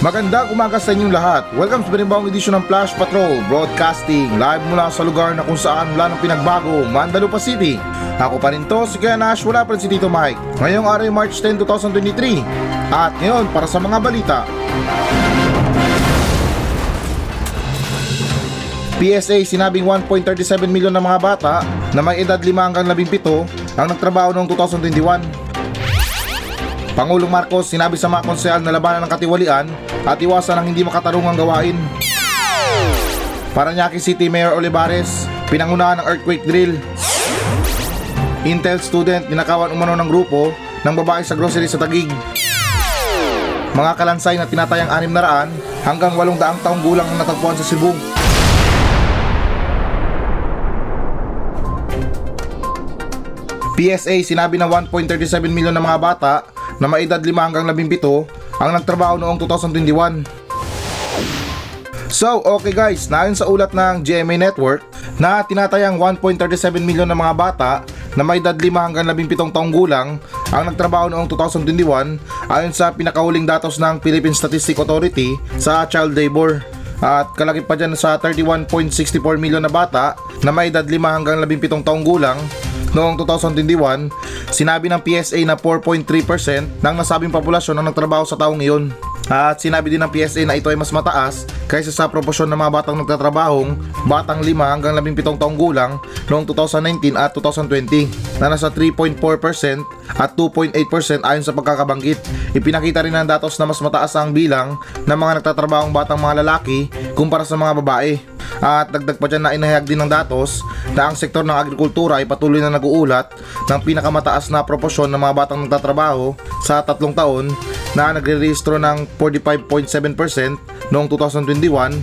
Magandang umaga sa inyong lahat. Welcome sa panibawang edisyon ng Flash Patrol Broadcasting live mula sa lugar na kung saan wala ng pinagbago, Mandalupa City. Ako pa rin to, si Kuya Nash, wala pa rin si Tito Mike. Ngayong araw March 10, 2023. At ngayon, para sa mga balita. PSA sinabing 1.37 milyon ng mga bata na may edad 5 hanggang 17 ang nagtrabaho noong 2021. Pangulong Marcos sinabi sa mga konsehal na labanan ng katiwalian at iwasan ang hindi makatarungang gawain. Paranaque City Mayor Olivares, pinangunahan ng earthquake drill. Intel student ninakawan umano ng grupo ng babae sa grocery sa Tagig. Mga kalansay na tinatayang 600 hanggang 800 taong gulang ang natagpuan sa Cebu. PSA sinabi na 1.37 milyon ng mga bata na may edad 5 hanggang 17 ang nagtrabaho noong 2021. So, okay guys, naayon sa ulat ng GMA Network na tinatayang 1.37 milyon ng mga bata na may edad 5 hanggang 17 taong gulang ang nagtrabaho noong 2021 ayon sa pinakahuling datos ng Philippine Statistic Authority sa child labor. At kalakip pa dyan sa 31.64 milyon na bata na may edad 5 hanggang 17 taong gulang Noong 2021, sinabi ng PSA na 4.3% ng nasabing populasyon ang nagtrabaho sa taong iyon. At sinabi din ng PSA na ito ay mas mataas kaysa sa proporsyon ng mga batang nagtatrabahong batang 5 hanggang 17 taong gulang noong 2019 at 2020 na nasa 3.4% at 2.8% ayon sa pagkakabanggit. Ipinakita rin ng datos na mas mataas ang bilang ng mga nagtatrabahong batang mga lalaki kumpara sa mga babae. At dagdag pa dyan na inahayag din ng datos na ang sektor ng agrikultura ay patuloy na naguulat ng pinakamataas na proporsyon ng mga batang nagtatrabaho sa tatlong taon na nagre-rehistro ng 45.7% noong 2021,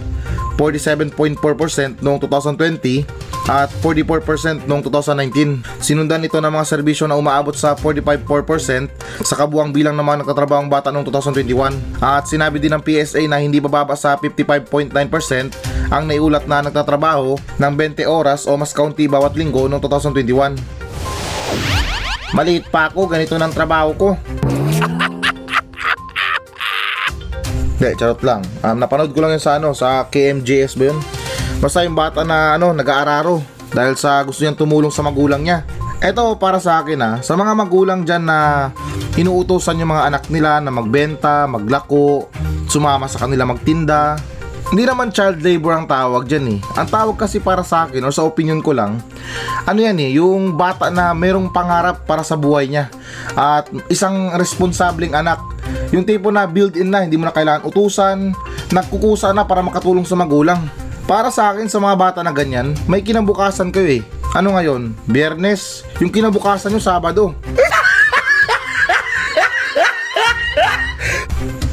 47.4% noong 2020 at 44% noong 2019. Sinundan ito ng mga serbisyo na umaabot sa 45.4% sa kabuang bilang ng mga nagtatrabahong bata noong 2021. At sinabi din ng PSA na hindi bababa sa 55.9% ang naiulat na nagtatrabaho ng 20 oras o mas kaunti bawat linggo noong 2021. Maliit pa ako, ganito ng trabaho ko. Hindi, charot lang. Um, napanood ko lang yun sa ano, sa KMJS ba yun? Basta yung bata na ano, nag-aararo dahil sa gusto niyang tumulong sa magulang niya. Ito para sa akin ha, sa mga magulang dyan na inuutosan yung mga anak nila na magbenta, maglako, sumama sa kanila magtinda. Hindi naman child labor ang tawag dyan eh. Ang tawag kasi para sa akin or sa opinion ko lang, ano yan eh, yung bata na merong pangarap para sa buhay niya. At isang responsableng anak yung tipo na built-in na, hindi mo na kailangan utusan, nagkukusa na para makatulong sa magulang. Para sa akin sa mga bata na ganyan, may kinabukasan kayo eh. Ano ngayon? Biyernes? Yung kinabukasan nyo Sabado.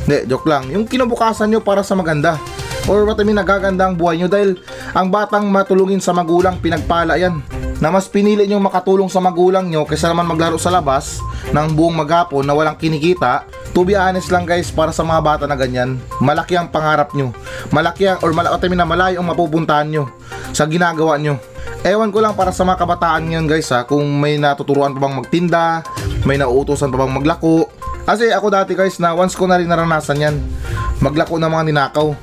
Hindi, joke lang. Yung kinabukasan nyo para sa maganda. Or what I mean, nagaganda ang buhay nyo dahil ang batang matulungin sa magulang, pinagpala yan. Na mas pinili nyo makatulong sa magulang nyo kaysa naman maglaro sa labas ng buong maghapon na walang kinikita To be honest lang guys, para sa mga bata na ganyan, malaki ang pangarap nyo. Malaki ang, or malaki na malayo ang mapupuntahan nyo sa ginagawa nyo. Ewan ko lang para sa mga kabataan ngayon guys ha, kung may natuturuan pa bang magtinda, may nauutosan pa bang maglako. Kasi ako dati guys na once ko na rin naranasan yan, maglako ng mga ninakaw.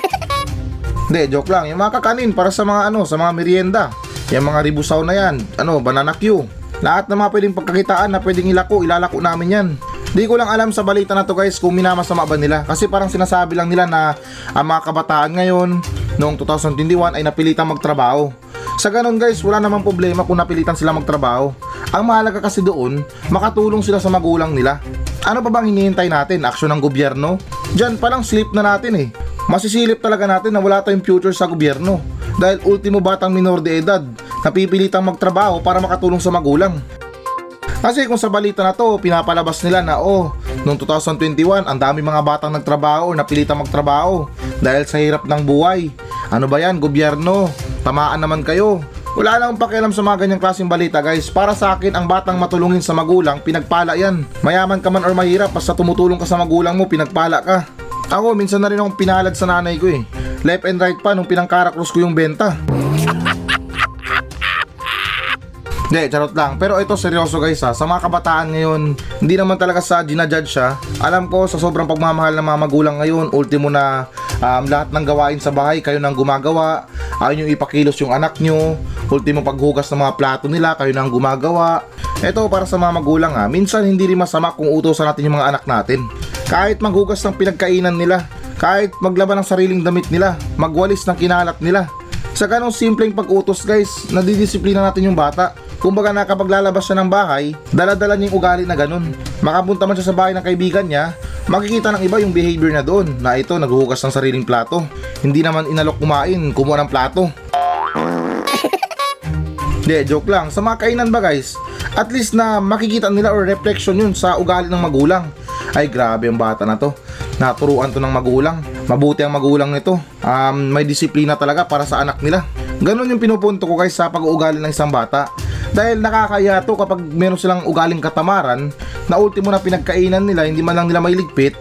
Hindi, joke lang. Yung mga kakanin para sa mga ano, sa mga merienda. Yung mga ribusaw na yan, ano, banana Q. Lahat ng mga pwedeng pagkakitaan na pwedeng ilako, ilalako namin yan. Di ko lang alam sa balita na to guys kung minamasama ba nila kasi parang sinasabi lang nila na ang mga kabataan ngayon noong 2021 ay napilitang magtrabaho. Sa ganun guys, wala namang problema kung napilitan sila magtrabaho. Ang mahalaga kasi doon, makatulong sila sa magulang nila. Ano pa bang hinihintay natin? Aksyon ng gobyerno? Diyan palang slip na natin eh. Masisilip talaga natin na wala tayong future sa gobyerno. Dahil ultimo batang minor de edad, napipilitang magtrabaho para makatulong sa magulang. Kasi kung sa balita na to, pinapalabas nila na oh, noong 2021, ang dami mga batang nagtrabaho, napilitang magtrabaho dahil sa hirap ng buhay. Ano ba yan, gobyerno? Tamaan naman kayo. Wala lang pakialam sa mga ganyang klaseng balita guys. Para sa akin, ang batang matulungin sa magulang, pinagpala yan. Mayaman ka man or mahirap, basta tumutulong ka sa magulang mo, pinagpala ka. Ako, minsan na rin akong pinalad sa nanay ko eh. Left and right pa nung pinangkarakros ko yung benta. Hindi, charot lang. Pero ito seryoso guys ha. Sa mga kabataan ngayon, hindi naman talaga sa ginajudge siya. Alam ko sa sobrang pagmamahal ng mga magulang ngayon, ultimo na um, lahat ng gawain sa bahay, kayo nang gumagawa. Ayaw nyo ipakilos yung anak nyo. Ultimo paghugas ng mga plato nila, kayo nang gumagawa. Ito para sa mga magulang ha. Minsan hindi rin masama kung utosan natin yung mga anak natin. Kahit maghugas ng pinagkainan nila, kahit maglaban ng sariling damit nila, magwalis ng kinalat nila. Sa ganong simpleng pag-utos guys, nadidisiplina natin yung bata. Kumbaga nakapaglalabas siya ng bahay, daladala niya yung ugali na ganun. Makapunta man siya sa bahay ng kaibigan niya, makikita ng iba yung behavior na doon na ito naghuhugas ng sariling plato. Hindi naman inalok kumain, kumuha ng plato. Hindi, joke lang. Sa mga kainan ba guys, at least na makikita nila or reflection yun sa ugali ng magulang. Ay grabe ang bata na to. Naturuan to ng magulang. Mabuti ang magulang nito. Um, may disiplina talaga para sa anak nila. Ganon yung pinupunto ko guys sa pag-uugali ng isang bata. Dahil nakakaya to kapag meron silang ugaling katamaran na ultimo na pinagkainan nila, hindi man lang nila mailigpit,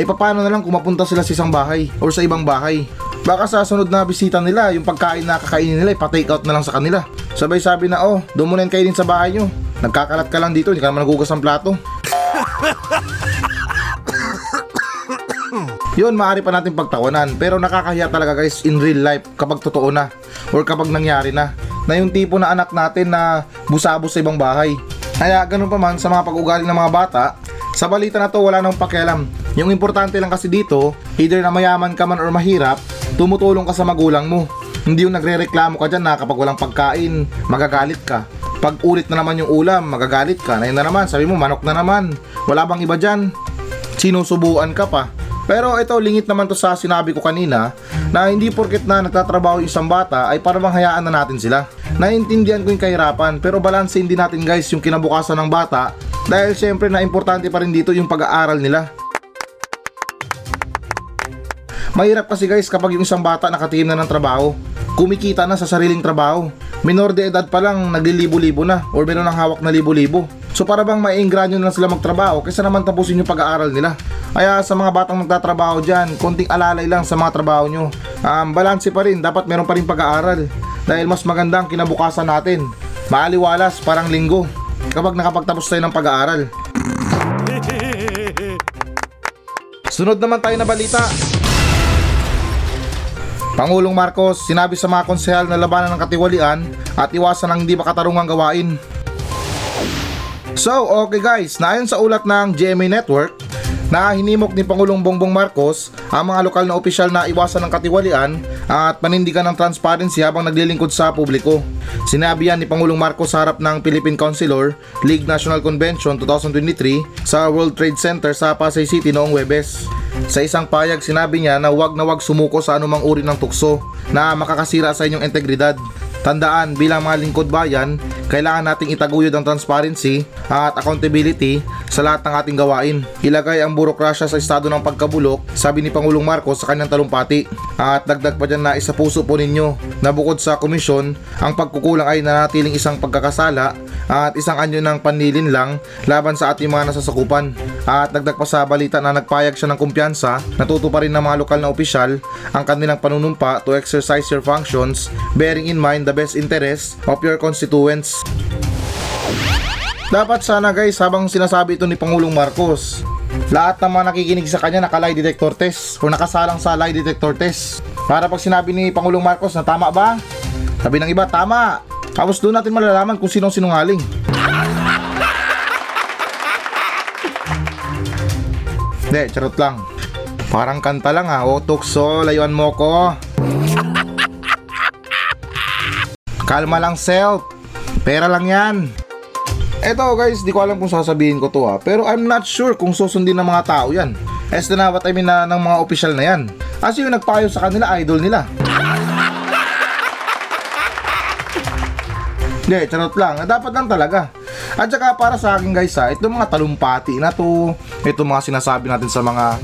eh paano na lang kung mapunta sila sa isang bahay or sa ibang bahay. Baka sa sunod na bisita nila, yung pagkain na kakainin nila, ipa-take out na lang sa kanila. Sabay sabi na, oh, na yung kainin sa bahay nyo. Nagkakalat ka lang dito, hindi ka naman nagugas ng plato. Yun, maaari pa natin pagtawanan. Pero nakakahiya talaga guys in real life kapag totoo na or kapag nangyari na. Na yung tipo na anak natin na busabos sa ibang bahay. Kaya ganun pa man sa mga pag-ugali ng mga bata, sa balita na to wala nang pakialam. Yung importante lang kasi dito, either na mayaman ka man or mahirap, tumutulong ka sa magulang mo. Hindi yung nagre-reklamo ka dyan na kapag walang pagkain, magagalit ka. Pag ulit na naman yung ulam, magagalit ka. Na na naman, sabi mo manok na naman. Wala bang iba dyan? Sinusubuan ka pa. Pero ito, lingit naman to sa sinabi ko kanina na hindi porket na nagtatrabaho isang bata ay para hayaan na natin sila. Naiintindihan ko yung kahirapan pero balansin din natin guys yung kinabukasan ng bata dahil syempre na importante pa rin dito yung pag-aaral nila. Mahirap kasi guys kapag yung isang bata nakatikim na ng trabaho, kumikita na sa sariling trabaho. Minor de edad pa lang naglilibo-libo na or meron ng hawak na libo-libo. So para bang maingranyo na lang sila magtrabaho kaysa naman tapusin yung pag-aaral nila. Kaya sa mga batang nagtatrabaho dyan, konting alalay lang sa mga trabaho nyo. Um, balanse pa rin, dapat meron pa rin pag-aaral. Dahil mas maganda ang kinabukasan natin. Maaliwalas, parang linggo. Kapag nakapagtapos tayo ng pag-aaral. Sunod naman tayo na balita. Pangulong Marcos sinabi sa mga konsehal na labanan ng katiwalian at iwasan ang hindi makatarungang gawain. So, okay guys, naayon sa ulat ng GMA Network, na hinimok ni Pangulong Bongbong Marcos ang mga lokal na opisyal na iwasan ng katiwalian at panindigan ng transparency habang naglilingkod sa publiko. Sinabi yan ni Pangulong Marcos sa harap ng Philippine Councilor League National Convention 2023 sa World Trade Center sa Pasay City noong Webes. Sa isang payag sinabi niya na huwag na huwag sumuko sa anumang uri ng tukso na makakasira sa inyong integridad. Tandaan bilang mga lingkod bayan, kailangan nating itaguyod ang transparency at accountability sa lahat ng ating gawain. Ilagay ang burokrasya sa estado ng pagkabulok, sabi ni Pangulong Marcos sa kanyang talumpati. At dagdag pa dyan na isa puso po ninyo na bukod sa komisyon, ang pagkukulang ay nanatiling isang pagkakasala at isang anyo ng panlilin lang laban sa ating mga nasasakupan. At dagdag pa sa balita na nagpayag siya ng kumpiyansa, natuto pa rin ng mga lokal na opisyal ang kanilang panunumpa to exercise your functions bearing in mind the best interest of your constituents. Dapat sana guys habang sinasabi ito ni Pangulong Marcos, lahat ng mga nakikinig sa kanya naka lie detector test o nakasalang sa lie detector test. Para pag sinabi ni Pangulong Marcos na tama ba? Sabi ng iba, tama. Tapos doon natin malalaman kung sinong sinungaling. Hindi, charot lang. Parang kanta lang ha. O tukso, layuan mo ko. Kalma lang self. Pera lang yan. Eto guys, di ko alam kung sasabihin ko to ha. Pero I'm not sure kung susundin ng mga tao yan. As na what I mean na ng mga opisyal na yan. Kasi yung nagpayo sa kanila, idol nila. Hindi, charot lang. Dapat lang talaga. At saka para sa akin guys ha, itong mga talumpati na to, itong mga sinasabi natin sa mga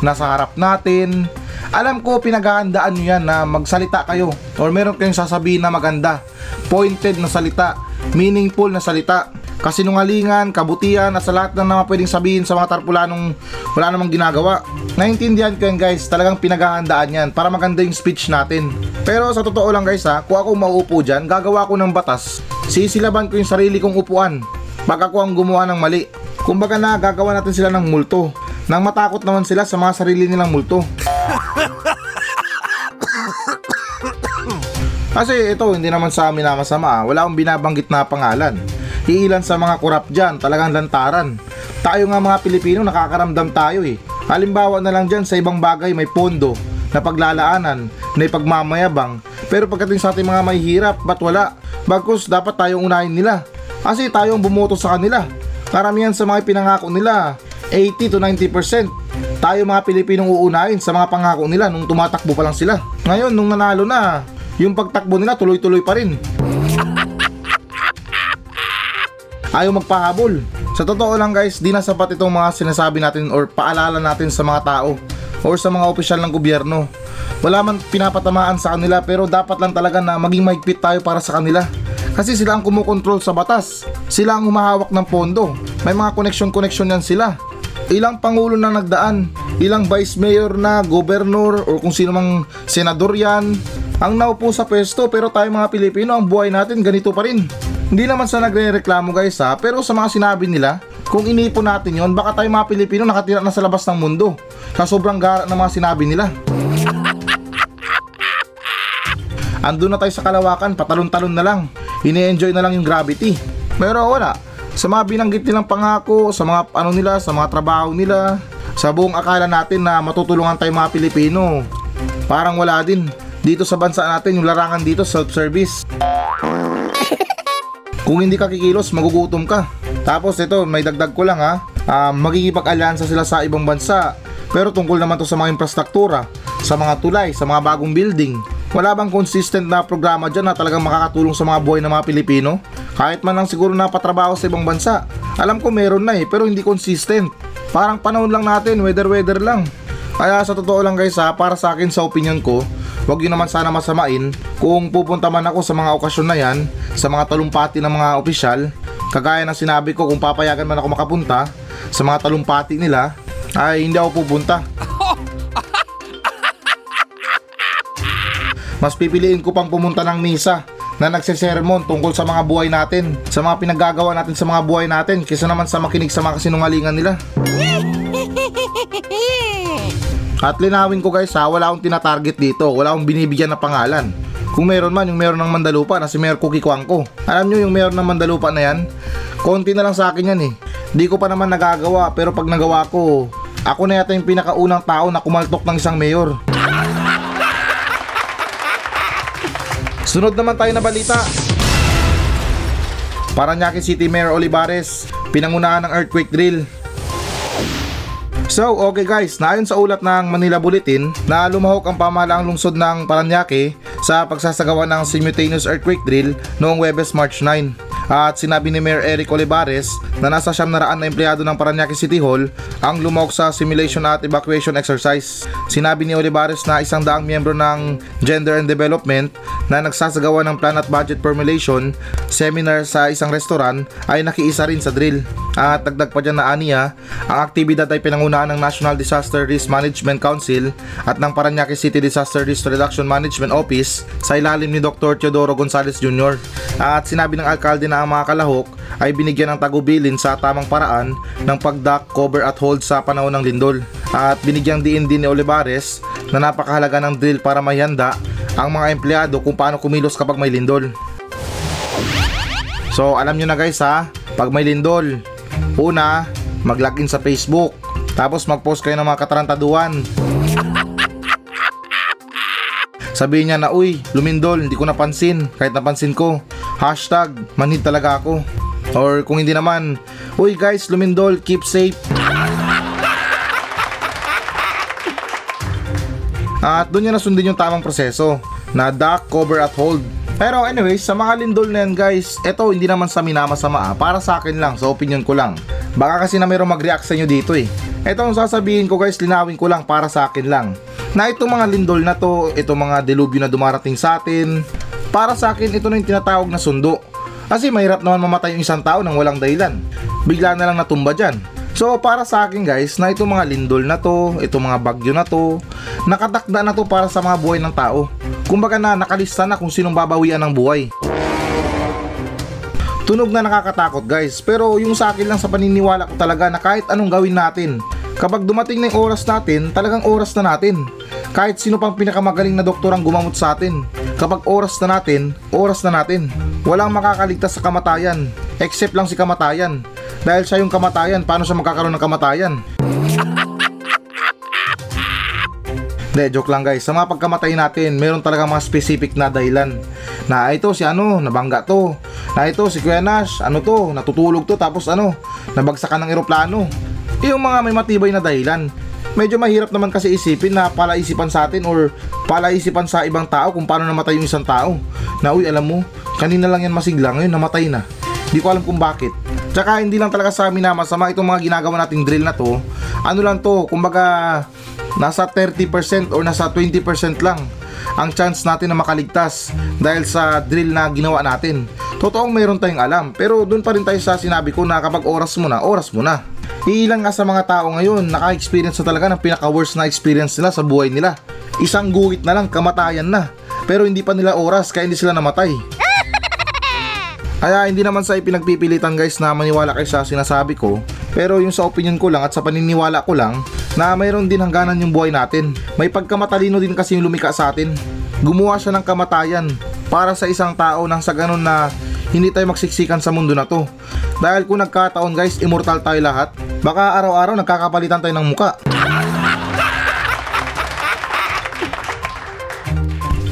nasa harap natin, alam ko pinaghahandaan nyo yan na magsalita kayo or meron kayong sasabihin na maganda, pointed na salita, meaningful na salita. Kasinungalingan, kabutihan at sa lahat ng mga pwedeng sabihin sa mga tarpulanong wala namang ginagawa. Naintindihan ko yan guys, talagang pinaghahandaan yan para maganda yung speech natin. Pero sa totoo lang guys ha, kung ako mauupo dyan, gagawa ko ng batas. Sisilaban ko yung sarili kong upuan pag ako ang gumawa ng mali. Kumbaga na gagawa natin sila ng multo. Nang matakot naman sila sa mga sarili nilang multo. Kasi ito, hindi naman sa amin na masama. Wala akong binabanggit na pangalan. Iilan sa mga kurap dyan, talagang lantaran. Tayo nga mga Pilipino, nakakaramdam tayo eh. Halimbawa na lang dyan sa ibang bagay may pondo, na paglalaanan, na ipagmamayabang. Pero pagdating sa ating mga may hirap, ba't wala? Bagkus, dapat tayong unahin nila. Kasi tayo ang bumoto sa kanila. Karamihan sa mga pinangako nila, 80 to 90%. Tayo mga Pilipinong uunahin sa mga pangako nila nung tumatakbo pa lang sila. Ngayon, nung nanalo na, yung pagtakbo nila tuloy-tuloy pa rin. Ayaw magpahabol. Sa totoo lang guys, di na sapat itong mga sinasabi natin or paalala natin sa mga tao or sa mga opisyal ng gobyerno. Wala man pinapatamaan sa kanila pero dapat lang talaga na maging mahigpit tayo para sa kanila. Kasi sila ang kumukontrol sa batas. Sila ang humahawak ng pondo. May mga connection-connection yan sila. Ilang pangulo na nagdaan, ilang vice mayor na, governor, o kung sino mang senador yan, ang naupo sa pwesto pero tayo mga Pilipino ang buhay natin ganito pa rin. Hindi naman sa nagre-reklamo guys ha, pero sa mga sinabi nila, kung inipon natin yon baka tayo mga Pilipino nakatira na sa labas ng mundo sa sobrang gara ng mga sinabi nila. Andun na tayo sa kalawakan, patalon-talon na lang. Ini-enjoy na lang yung gravity. Pero wala. Sa mga binanggit nilang pangako, sa mga ano nila, sa mga trabaho nila, sa buong akala natin na matutulungan tayo mga Pilipino. Parang wala din. Dito sa bansa natin, yung larangan dito, self-service. Kung hindi ka kikilos, magugutom ka. Tapos ito, may dagdag ko lang ha. Ah, magkikipag-alyansa sila sa ibang bansa. Pero tungkol naman to sa mga infrastruktura, sa mga tulay, sa mga bagong building. Wala bang consistent na programa dyan na talagang makakatulong sa mga buhay ng mga Pilipino? Kahit man lang siguro napatrabaho sa ibang bansa. Alam ko meron na eh, pero hindi consistent. Parang panahon lang natin, weather-weather lang. Kaya sa totoo lang guys ha, para sa akin sa opinion ko, Huwag yun naman sana masamain kung pupunta man ako sa mga okasyon na yan, sa mga talumpati ng mga opisyal, kagaya ng sinabi ko kung papayagan man ako makapunta sa mga talumpati nila, ay hindi ako pupunta. Mas pipiliin ko pang pumunta ng misa na nagsesermon tungkol sa mga buhay natin, sa mga pinaggagawa natin sa mga buhay natin, kaysa naman sa makinig sa mga kasinungalingan nila. At linawin ko guys ha, wala akong tinatarget dito, wala akong binibigyan na pangalan. Kung meron man, yung meron ng Mandalupa na si Mayor Cookie Kwangko. Alam nyo yung meron ng Mandalupa na yan? Konti na lang sa akin yan eh. Di ko pa naman nagagawa, pero pag nagawa ko, ako na yata yung pinakaunang tao na kumaltok ng isang mayor. Sunod naman tayo na balita. Paranaque City Mayor Olivares, pinangunahan ng earthquake drill. So, okay guys, naayon sa ulat ng Manila Bulletin na lumahok ang pamahalaang lungsod ng Paranaque sa pagsasagawa ng simultaneous earthquake drill noong Webes March 9. At sinabi ni Mayor Eric Olivares na nasa siyam na raan na empleyado ng Paranaque City Hall ang lumahok sa simulation at evacuation exercise. Sinabi ni Olivares na isang daang miyembro ng Gender and Development na nagsasagawa ng plan at budget formulation seminar sa isang restaurant ay nakiisa rin sa drill. At dagdag pa dyan na aniya, ang aktibidad ay pinangunahan ng National Disaster Risk Management Council at ng Paranaque City Disaster Risk Reduction Management Office sa ilalim ni Dr. Teodoro Gonzales Jr. At sinabi ng alkalde na ang mga kalahok ay binigyan ng tagubilin sa tamang paraan ng pagdak, cover at hold sa panahon ng lindol. At binigyang diin din ni Olivares na napakahalaga ng drill para mahanda ang mga empleyado kung paano kumilos kapag may lindol. So alam nyo na guys ha, pag may lindol, una, mag-login sa Facebook. Tapos mag-post kayo ng mga katarantaduan. Sabihin niya na, uy, lumindol, hindi ko napansin. Kahit napansin ko, hashtag, manhid talaga ako. Or kung hindi naman, uy guys, lumindol, keep safe. At doon niya nasundin yung tamang proseso na duck, cover at hold. Pero anyways, sa mga lindol na yan guys, eto hindi naman sa minamasama ah. Para sa akin lang, sa opinion ko lang. Baka kasi na mayroong mag-react sa inyo dito eh. Eto ang sasabihin ko guys, linawin ko lang para sa akin lang. Na itong mga lindol na to, itong mga delubyo na dumarating sa atin, para sa akin ito na yung tinatawag na sundo. Kasi mahirap naman mamatay yung isang tao nang walang dahilan. Bigla na lang natumba dyan. So para sa akin guys, na itong mga lindol na to, itong mga bagyo na to, nakatakda na to para sa mga buhay ng tao. Kumbaga na nakalista na kung sinong babawian ng buhay. Tunog na nakakatakot guys, pero yung sa akin lang sa paniniwala ko talaga na kahit anong gawin natin, kapag dumating na yung oras natin, talagang oras na natin. Kahit sino pang pinakamagaling na doktor ang gumamot sa atin, kapag oras na natin, oras na natin. Walang makakaligtas sa kamatayan, except lang si kamatayan. Dahil siya yung kamatayan, paano siya magkakaroon ng kamatayan? De, joke lang guys. Sa mga pagkamatay natin, meron talaga mga specific na dahilan. Na ito si ano, nabangga to. Na ito si Kuya Nash, ano to, natutulog to tapos ano, nabagsakan ng eroplano. Yung mga may matibay na dahilan. Medyo mahirap naman kasi isipin na palaisipan sa atin or palaisipan sa ibang tao kung paano namatay yung isang tao. Na uy, alam mo, kanina lang yan masigla, ngayon namatay na. Di ko alam kung bakit. Tsaka hindi lang talaga sa amin na masama itong mga ginagawa nating drill na to. Ano lang to, kumbaga nasa 30% or nasa 20% lang ang chance natin na makaligtas dahil sa drill na ginawa natin. Totoong meron tayong alam, pero doon pa rin tayo sa sinabi ko na kapag oras mo na, oras mo na. Iilan nga sa mga tao ngayon naka-experience na talaga ng pinaka-worst na experience nila sa buhay nila. Isang guhit na lang, kamatayan na. Pero hindi pa nila oras kaya hindi sila namatay. Kaya hindi naman sa ipinagpipilitan guys na maniwala kayo sa sinasabi ko pero yung sa opinion ko lang at sa paniniwala ko lang na mayroon din hangganan yung buhay natin. May pagkamatalino din kasi yung lumika sa atin. Gumawa siya ng kamatayan para sa isang tao nang sa ganun na hindi tayo magsiksikan sa mundo na to. Dahil kung nagkataon guys, immortal tayo lahat, baka araw-araw nagkakapalitan tayo ng muka.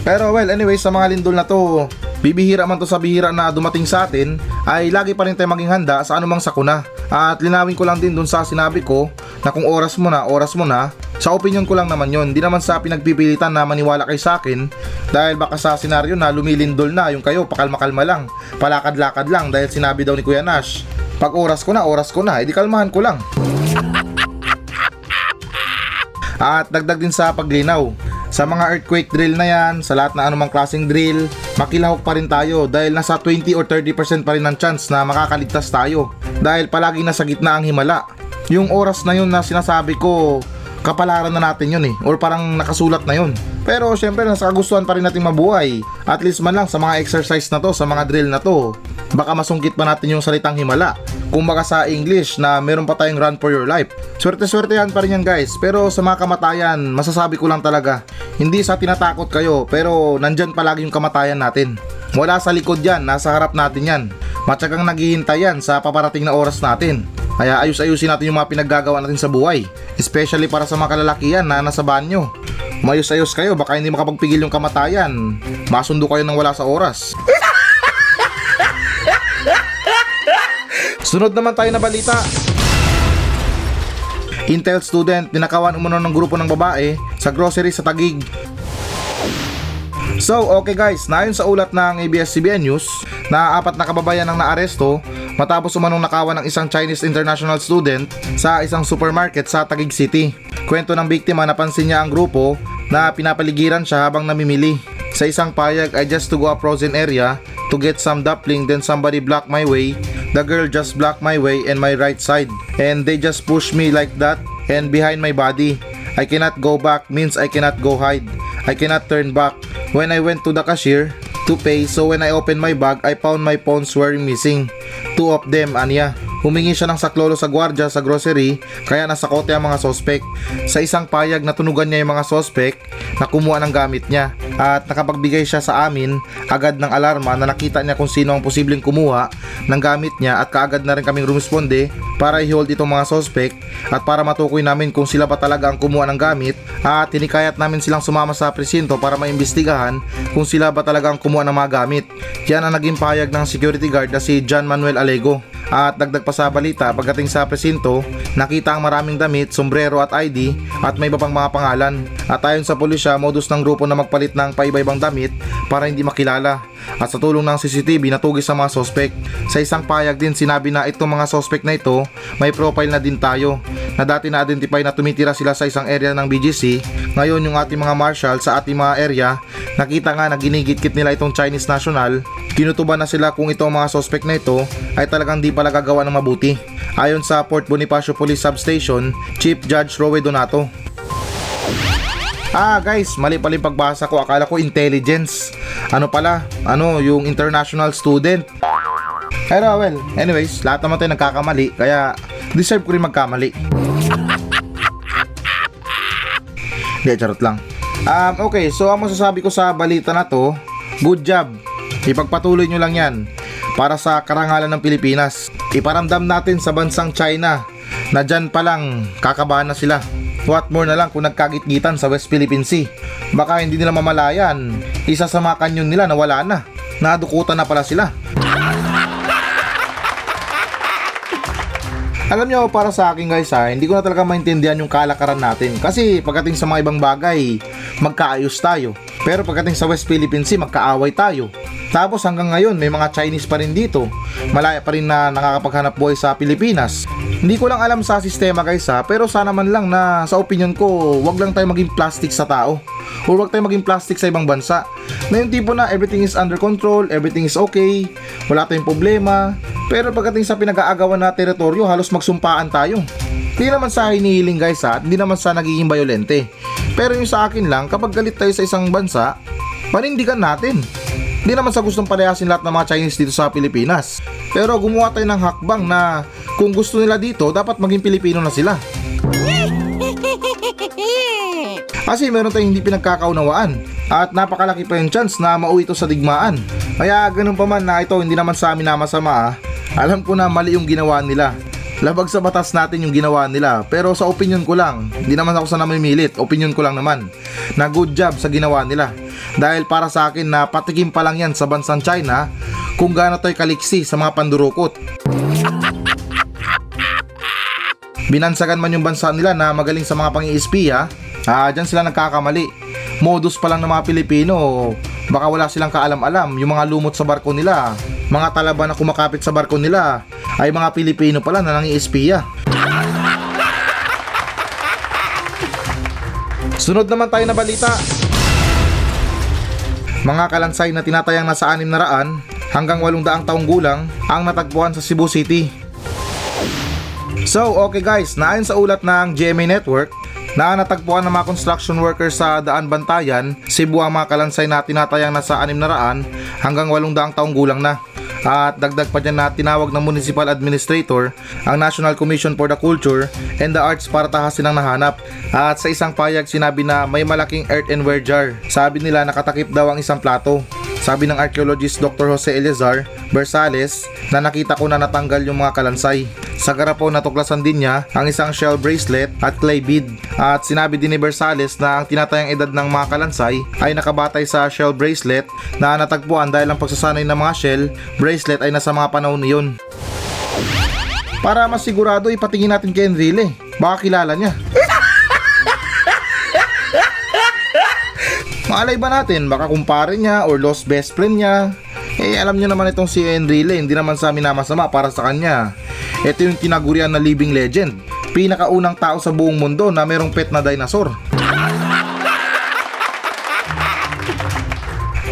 Pero well, anyway, sa mga lindol na to, bibihira man to sa bihira na dumating sa atin, ay lagi pa rin tayo maging handa sa anumang sakuna. At linawin ko lang din dun sa sinabi ko na kung oras mo na, oras mo na, sa opinion ko lang naman yon, di naman sa pinagpipilitan na maniwala kay sa akin dahil baka sa senaryo na lumilindol na yung kayo, pakalma-kalma lang, palakad-lakad lang dahil sinabi daw ni Kuya Nash, pag oras ko na, oras ko na, edi kalmahan ko lang. At dagdag din sa paglinaw, sa mga earthquake drill na yan, sa lahat na anumang klaseng drill, makilahok pa rin tayo dahil nasa 20 or 30% pa rin ang chance na makakaligtas tayo. Dahil palagi nasa gitna ang himala. Yung oras na yun na sinasabi ko, kapalaran na natin yun eh. Or parang nakasulat na yun. Pero syempre nasa kagustuhan pa rin natin mabuhay. At least man lang sa mga exercise na to, sa mga drill na to. Baka masungkit pa natin yung salitang himala. Kung baka sa English na meron pa tayong run for your life. Swerte-swerte yan pa rin yan guys. Pero sa mga kamatayan, masasabi ko lang talaga. Hindi sa tinatakot kayo, pero nandyan palagi yung kamatayan natin. Wala sa likod yan, nasa harap natin yan. Matyagang naghihintay yan sa paparating na oras natin. Kaya ayus-ayusin natin yung mga pinaggagawa natin sa buhay. Especially para sa mga kalalakihan na nasa banyo. Mayos-ayos kayo, baka hindi makapagpigil yung kamatayan. Masundo kayo ng wala sa oras. Sunod naman tayo na balita. Intel student ninakawan umano ng grupo ng babae sa grocery sa Tagig. So, okay guys, nayon sa ulat ng ABS-CBN News na apat na kababayan ang naaresto matapos umanong nakawan ng isang Chinese international student sa isang supermarket sa Taguig City. Kwento ng biktima napansin niya ang grupo na pinapaligiran siya habang namimili. Sa isang payag I just to go a frozen area to get some dumpling then somebody blocked my way. The girl just blocked my way and my right side and they just pushed me like that and behind my body. I cannot go back means I cannot go hide. I cannot turn back. When I went to the cashier to pay so when I opened my bag I found my phones were missing. Two of them, Anya. Humingi siya ng saklolo sa gwardya sa grocery kaya nasa kote ang mga sospek. Sa isang payag natunugan niya yung mga sospek na kumuha ng gamit niya at nakapagbigay siya sa amin agad ng alarma na nakita niya kung sino ang posibleng kumuha ng gamit niya at kaagad na rin kaming rumisponde para i-hold itong mga sospek at para matukoy namin kung sila ba talaga ang kumuha ng gamit at tinikayat namin silang sumama sa presinto para maimbestigahan kung sila ba talaga ang kumuha ng mga gamit. Yan ang naging payag ng security guard na si John Manuel Alego. At dagdag pa sa balita, pagdating sa presinto, nakita ang maraming damit, sombrero at ID at may iba pang mga pangalan. At ayon sa pulisya, modus ng grupo na magpalit ng paiba-ibang damit para hindi makilala. At sa tulong ng CCTV, natugis sa mga sospek. Sa isang payag din, sinabi na itong mga sospek na ito, may profile na din tayo na dati na-identify na tumitira sila sa isang area ng BGC. Ngayon yung ating mga marshal sa ating mga area, nakita nga na ginigit-kit nila itong Chinese national. Kinutuban na sila kung itong mga sospek na ito ay talagang di pala gagawa ng mabuti. Ayon sa Port Bonifacio Police Substation, Chief Judge Rowe Donato. Ah guys, mali pala yung pagbasa ko. Akala ko intelligence. Ano pala? Ano, yung international student. Pero well, anyways, lahat naman tayo nagkakamali. Kaya deserve ko rin magkamali. Hindi, charot lang. Um, okay, so ang masasabi ko sa balita na to, good job. Ipagpatuloy nyo lang yan para sa karangalan ng Pilipinas. Iparamdam natin sa bansang China na dyan pa lang kakabahan na sila. What more na lang kung nagkagitgitan sa West Philippine Sea. Baka hindi nila mamalayan, isa sa mga kanyon nila na wala na. Nadukutan na pala sila. Alam nyo, para sa akin guys ha, hindi ko na talaga maintindihan yung kalakaran natin. Kasi pagdating sa mga ibang bagay, magkaayos tayo. Pero pagdating sa West Philippine Sea, magkaaway tayo. Tapos hanggang ngayon, may mga Chinese pa rin dito. Malaya pa rin na nakakapaghanap buhay sa Pilipinas. Hindi ko lang alam sa sistema guys ha, pero sana man lang na sa opinion ko, wag lang tayo maging plastic sa tao. Or wag tayo maging plastic sa ibang bansa. Na yung tipo na everything is under control, everything is okay, wala tayong problema. Pero pagdating sa pinag-aagawan na teritoryo, halos magsumpaan tayo. Hindi naman sa hinihiling guys ha, hindi naman sa nagiging violente. Pero yung sa akin lang, kapag galit tayo sa isang bansa, panindigan natin. Hindi naman sa gustong palayasin lahat ng mga Chinese dito sa Pilipinas. Pero gumawa tayo ng hakbang na kung gusto nila dito, dapat maging Pilipino na sila. Kasi meron tayong hindi pinagkakaunawaan at napakalaki pa yung chance na mauwi ito sa digmaan. Kaya ganun pa man na ito hindi naman sa amin na masama ah. Alam ko na mali yung ginawa nila. Labag sa batas natin yung ginawa nila pero sa opinion ko lang, hindi naman ako sa namimilit, opinion ko lang naman na good job sa ginawa nila. Dahil para sa akin na patikim pa lang yan sa bansang China kung gaano to'y kaliksi sa mga pandurukot. Binansagan man yung bansa nila na magaling sa mga pang-iispiya, ah, dyan sila nagkakamali. Modus pa lang ng mga Pilipino, baka wala silang kaalam-alam, yung mga lumot sa barko nila, mga talaba na kumakapit sa barko nila, ay mga Pilipino pala na nangiispiya. Sunod naman tayo na balita. Mga kalansay na tinatayang nasa 600 hanggang 800 taong gulang ang natagpuan sa Cebu City. So, okay guys, naayon sa ulat ng GMA Network, na natagpuan ng mga construction workers sa Daan Bantayan, Cebu ang mga kalansay na tinatayang nasa 600 hanggang 800 taong gulang na. At dagdag pa dyan na tinawag ng Municipal Administrator ang National Commission for the Culture and the Arts para tahasin ang nahanap. At sa isang payag sinabi na may malaking earthenware jar. Sabi nila nakatakip daw ang isang plato. Sabi ng archaeologist Dr. Jose Eleazar Bersales na nakita ko na natanggal yung mga kalansay. Sa garapo natuklasan din niya ang isang shell bracelet at clay bead. At sinabi din ni Bersales na ang tinatayang edad ng mga kalansay ay nakabatay sa shell bracelet na natagpuan dahil ang pagsasanay ng mga shell bracelet ay nasa mga panahon niyon. Para mas sigurado ipatingin natin kay Enrile. Baka kilala niya. Malay ba natin, baka kumpare niya or lost best friend niya. Eh alam niyo naman itong si Enrile, hindi naman sa amin na masama para sa kanya. Ito yung tinagurian na living legend. Pinakaunang tao sa buong mundo na merong pet na dinosaur.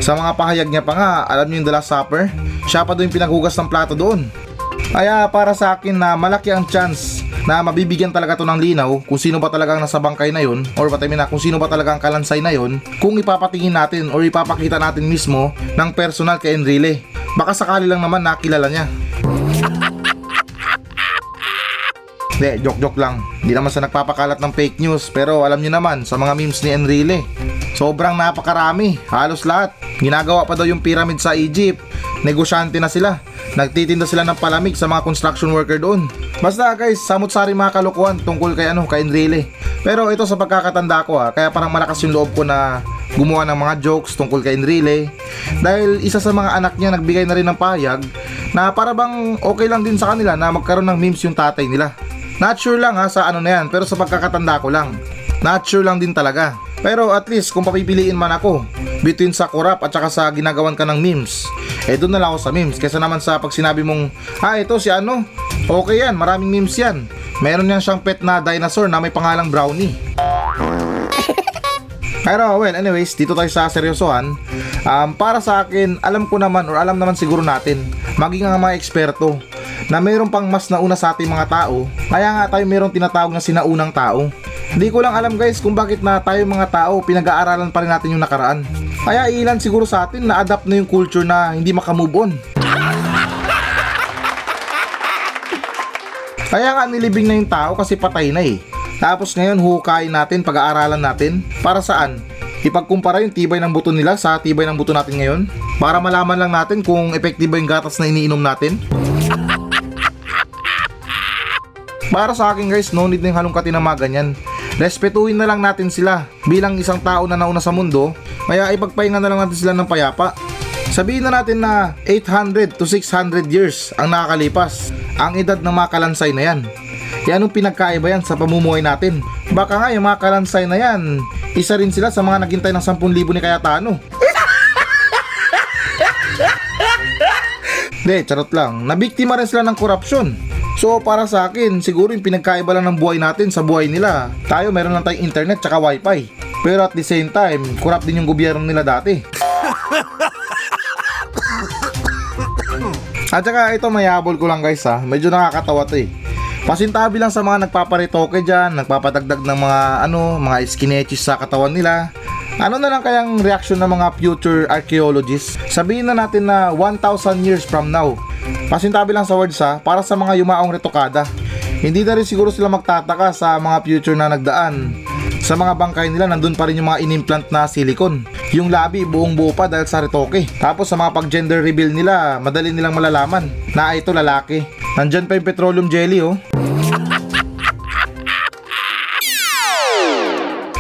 Sa mga pahayag niya pa nga, alam niyo yung The Last Supper? Siya pa doon pinaghugas ng plato doon. Kaya para sa akin na malaki ang chance na mabibigyan talaga to ng linaw kung sino ba talagang nasa bangkay na yon or what I mean kung sino ba talagang kalansay na yon kung ipapatingin natin or ipapakita natin mismo ng personal kay Enrile. Baka sakali lang naman nakilala niya. Hindi, joke-joke lang. Hindi naman sa nagpapakalat ng fake news pero alam niyo naman sa mga memes ni Enrile. Sobrang napakarami, halos lahat. Ginagawa pa daw yung pyramid sa Egypt. Negosyante na sila. Nagtitinda sila ng palamig sa mga construction worker doon. Basta guys, samot-sari mga kalokohan tungkol kay ano, kay Enrile. Pero ito sa pagkakatanda ko ha, kaya parang malakas yung loob ko na gumawa ng mga jokes tungkol kay Enrile. Dahil isa sa mga anak niya nagbigay na rin ng payag na para bang okay lang din sa kanila na magkaroon ng memes yung tatay nila. Not sure lang ha sa ano na yan pero sa pagkakatanda ko lang. Not sure lang din talaga. Pero at least kung papipiliin man ako between sa kurap at saka sa ginagawan ka ng memes, eh doon na lang ako sa memes. Kesa naman sa pag sinabi mong, ah ito si ano, okay yan, maraming memes yan. Meron yan siyang pet na dinosaur na may pangalang brownie. Pero well, anyways, dito tayo sa seryosohan. Um, para sa akin, alam ko naman or alam naman siguro natin, maging ang mga eksperto, na mayroon pang mas nauna sa ating mga tao, kaya nga tayo mayroong tinatawag na sinaunang tao. Hindi ko lang alam guys kung bakit na tayo mga tao pinag-aaralan pa rin natin yung nakaraan. Kaya ilan siguro sa atin na adapt na yung culture na hindi makamove on. Kaya nga nilibing na yung tao kasi patay na eh. Tapos ngayon hukayin natin, pag-aaralan natin. Para saan? Ipagkumpara yung tibay ng buto nila sa tibay ng buto natin ngayon? Para malaman lang natin kung epektibo yung gatas na iniinom natin? Para sa akin guys, no need na yung halongkatin ng mga ganyan. Respetuhin na lang natin sila bilang isang tao na nauna sa mundo, kaya ipagpahinga na lang natin sila ng payapa. Sabihin na natin na 800 to 600 years ang nakakalipas, ang edad ng mga kalansay na yan. Yan ang pinagkaiba yan sa pamumuhay natin. Baka nga yung mga kalansay na yan, isa rin sila sa mga naghintay ng 10,000 ni Cayetano. Hindi, charot lang. Nabiktima rin sila ng korupsyon. So para sa akin, siguro yung pinagkaiba lang ng buhay natin sa buhay nila. Tayo meron lang tayong internet tsaka wifi. Pero at the same time, corrupt din yung gobyerno nila dati. At saka ito mayabol ko lang guys ha, medyo nakakatawa to eh. Pasintabi lang sa mga nagpaparitoke dyan, nagpapadagdag ng mga ano, mga skinetches sa katawan nila. Ano na lang kayang reaction ng mga future archaeologists? Sabihin na natin na 1,000 years from now. Pasintabi lang sa words ha, para sa mga yumaong retokada. Hindi na rin siguro sila magtataka sa mga future na nagdaan. Sa mga bangkay nila, nandun pa rin yung mga inimplant na silicone. Yung labi, buong buo pa dahil sa retoke. Tapos sa mga pag-gender reveal nila, madali nilang malalaman na "Ah, ito lalaki. Nandyan pa yung petroleum jelly oh.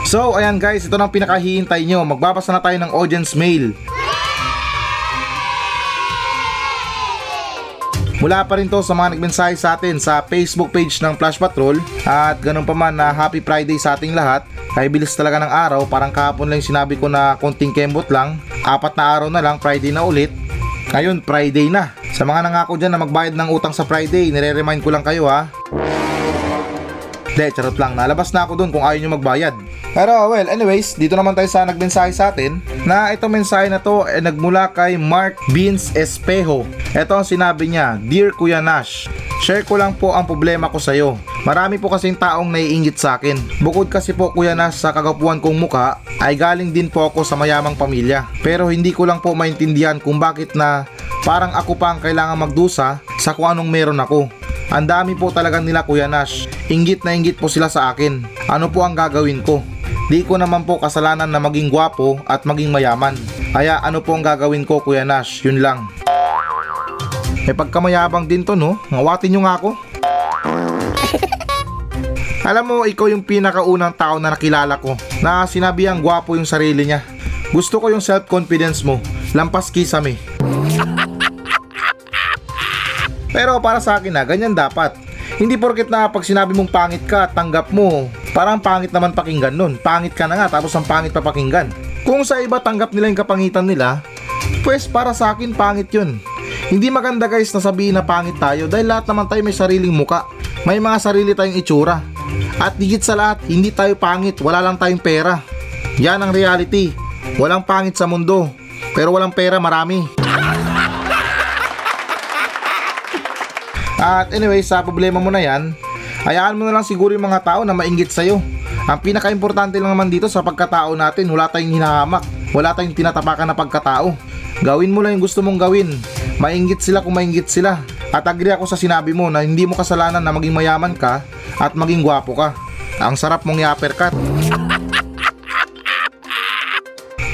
So, ayan guys, ito na ang pinakahihintay nyo. Magbabasa na tayo ng audience mail. Mula pa rin to sa mga nagmensahe sa atin sa Facebook page ng Flash Patrol at ganun pa man na Happy Friday sa ating lahat. Kaya bilis talaga ng araw, parang kahapon lang sinabi ko na konting kembot lang. Apat na araw na lang, Friday na ulit. Ngayon, Friday na. Sa mga nangako dyan na magbayad ng utang sa Friday, nire-remind ko lang kayo ha. Hindi, charot lang. Nalabas na ako dun kung ayaw nyo magbayad. Pero well, anyways, dito naman tayo sa nagmensahe sa atin na itong mensahe na to ay nagmula kay Mark Beans Espejo. Ito ang sinabi niya, Dear Kuya Nash, share ko lang po ang problema ko sa'yo. Marami po kasing taong naiingit sa akin. Bukod kasi po Kuya Nash sa kagapuan kong muka, ay galing din po ako sa mayamang pamilya. Pero hindi ko lang po maintindihan kung bakit na parang ako pa ang kailangan magdusa sa kung anong meron ako. Ang dami po talaga nila Kuya Nash. Inggit na inggit po sila sa akin. Ano po ang gagawin ko? Di ko naman po kasalanan na maging gwapo at maging mayaman. Kaya ano po ang gagawin ko Kuya Nash? Yun lang. May pagkamayabang din to no? Ngawatin nyo nga ako. Alam mo, ikaw yung pinakaunang tao na nakilala ko na sinabi ang gwapo yung sarili niya. Gusto ko yung self-confidence mo. Lampas kisame. Pero para sa akin na, ganyan dapat. Hindi porket na pag sinabi mong pangit ka, tanggap mo. Parang pangit naman pakinggan nun. Pangit ka na nga, tapos ang pangit pa pakinggan. Kung sa iba tanggap nila yung kapangitan nila, pues para sa akin pangit yun. Hindi maganda guys na sabihin na pangit tayo dahil lahat naman tayo may sariling muka. May mga sarili tayong itsura. At digit sa lahat, hindi tayo pangit, wala lang tayong pera. Yan ang reality. Walang pangit sa mundo, pero walang pera marami. At anyway, sa problema mo na yan, hayaan mo na lang siguro yung mga tao na mainggit sa'yo. Ang pinaka-importante lang naman dito sa pagkatao natin, wala tayong hinahamak, wala tayong tinatapakan na pagkatao. Gawin mo lang yung gusto mong gawin. Mainggit sila kung mainggit sila. At agree ako sa sinabi mo na hindi mo kasalanan na maging mayaman ka at maging gwapo ka. Ang sarap mong i-uppercut.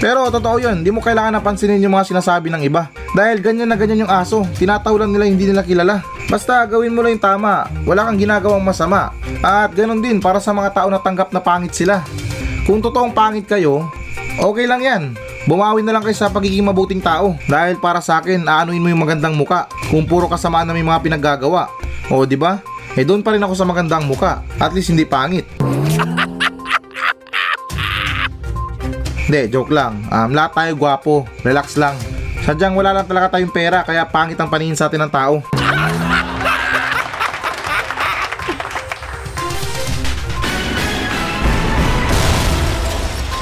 Pero totoo yun, di mo kailangan napansinin yung mga sinasabi ng iba. Dahil ganyan na ganyan yung aso, tinatawalan nila hindi nila kilala. Basta gawin mo lang yung tama, wala kang ginagawang masama. At ganun din para sa mga tao na tanggap na pangit sila. Kung totoong pangit kayo, okay lang yan. Bumawi na lang kayo sa pagiging mabuting tao. Dahil para sa akin, aanuin mo yung magandang muka. Kung puro kasamaan na may mga pinaggagawa. O, di ba? Eh doon pa rin ako sa magandang muka. At least hindi pangit. Hindi, joke lang. Um, lahat tayo gwapo. Relax lang. Sadyang wala lang talaga tayong pera kaya pangit ang paningin sa atin ng tao.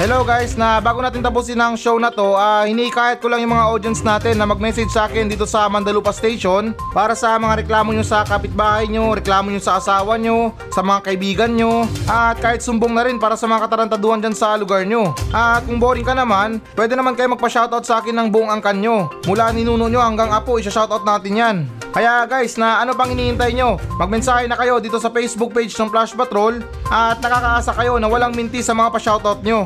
Hello guys, na bago natin tapusin ang show na to, ah hinihikayat ko lang yung mga audience natin na mag-message sa akin dito sa Mandalupa Station para sa mga reklamo nyo sa kapitbahay nyo, reklamo nyo sa asawa nyo, sa mga kaibigan nyo, at kahit sumbong na rin para sa mga katarantaduhan dyan sa lugar nyo. At kung boring ka naman, pwede naman kayo magpa-shoutout sa akin ng buong angkan nyo. Mula ninuno nyo hanggang apo, isa-shoutout natin yan. Kaya guys, na ano pang hinihintay nyo? Magmensahe na kayo dito sa Facebook page ng Flash Patrol at nakakaasa kayo na walang minti sa mga pa-shoutout nyo.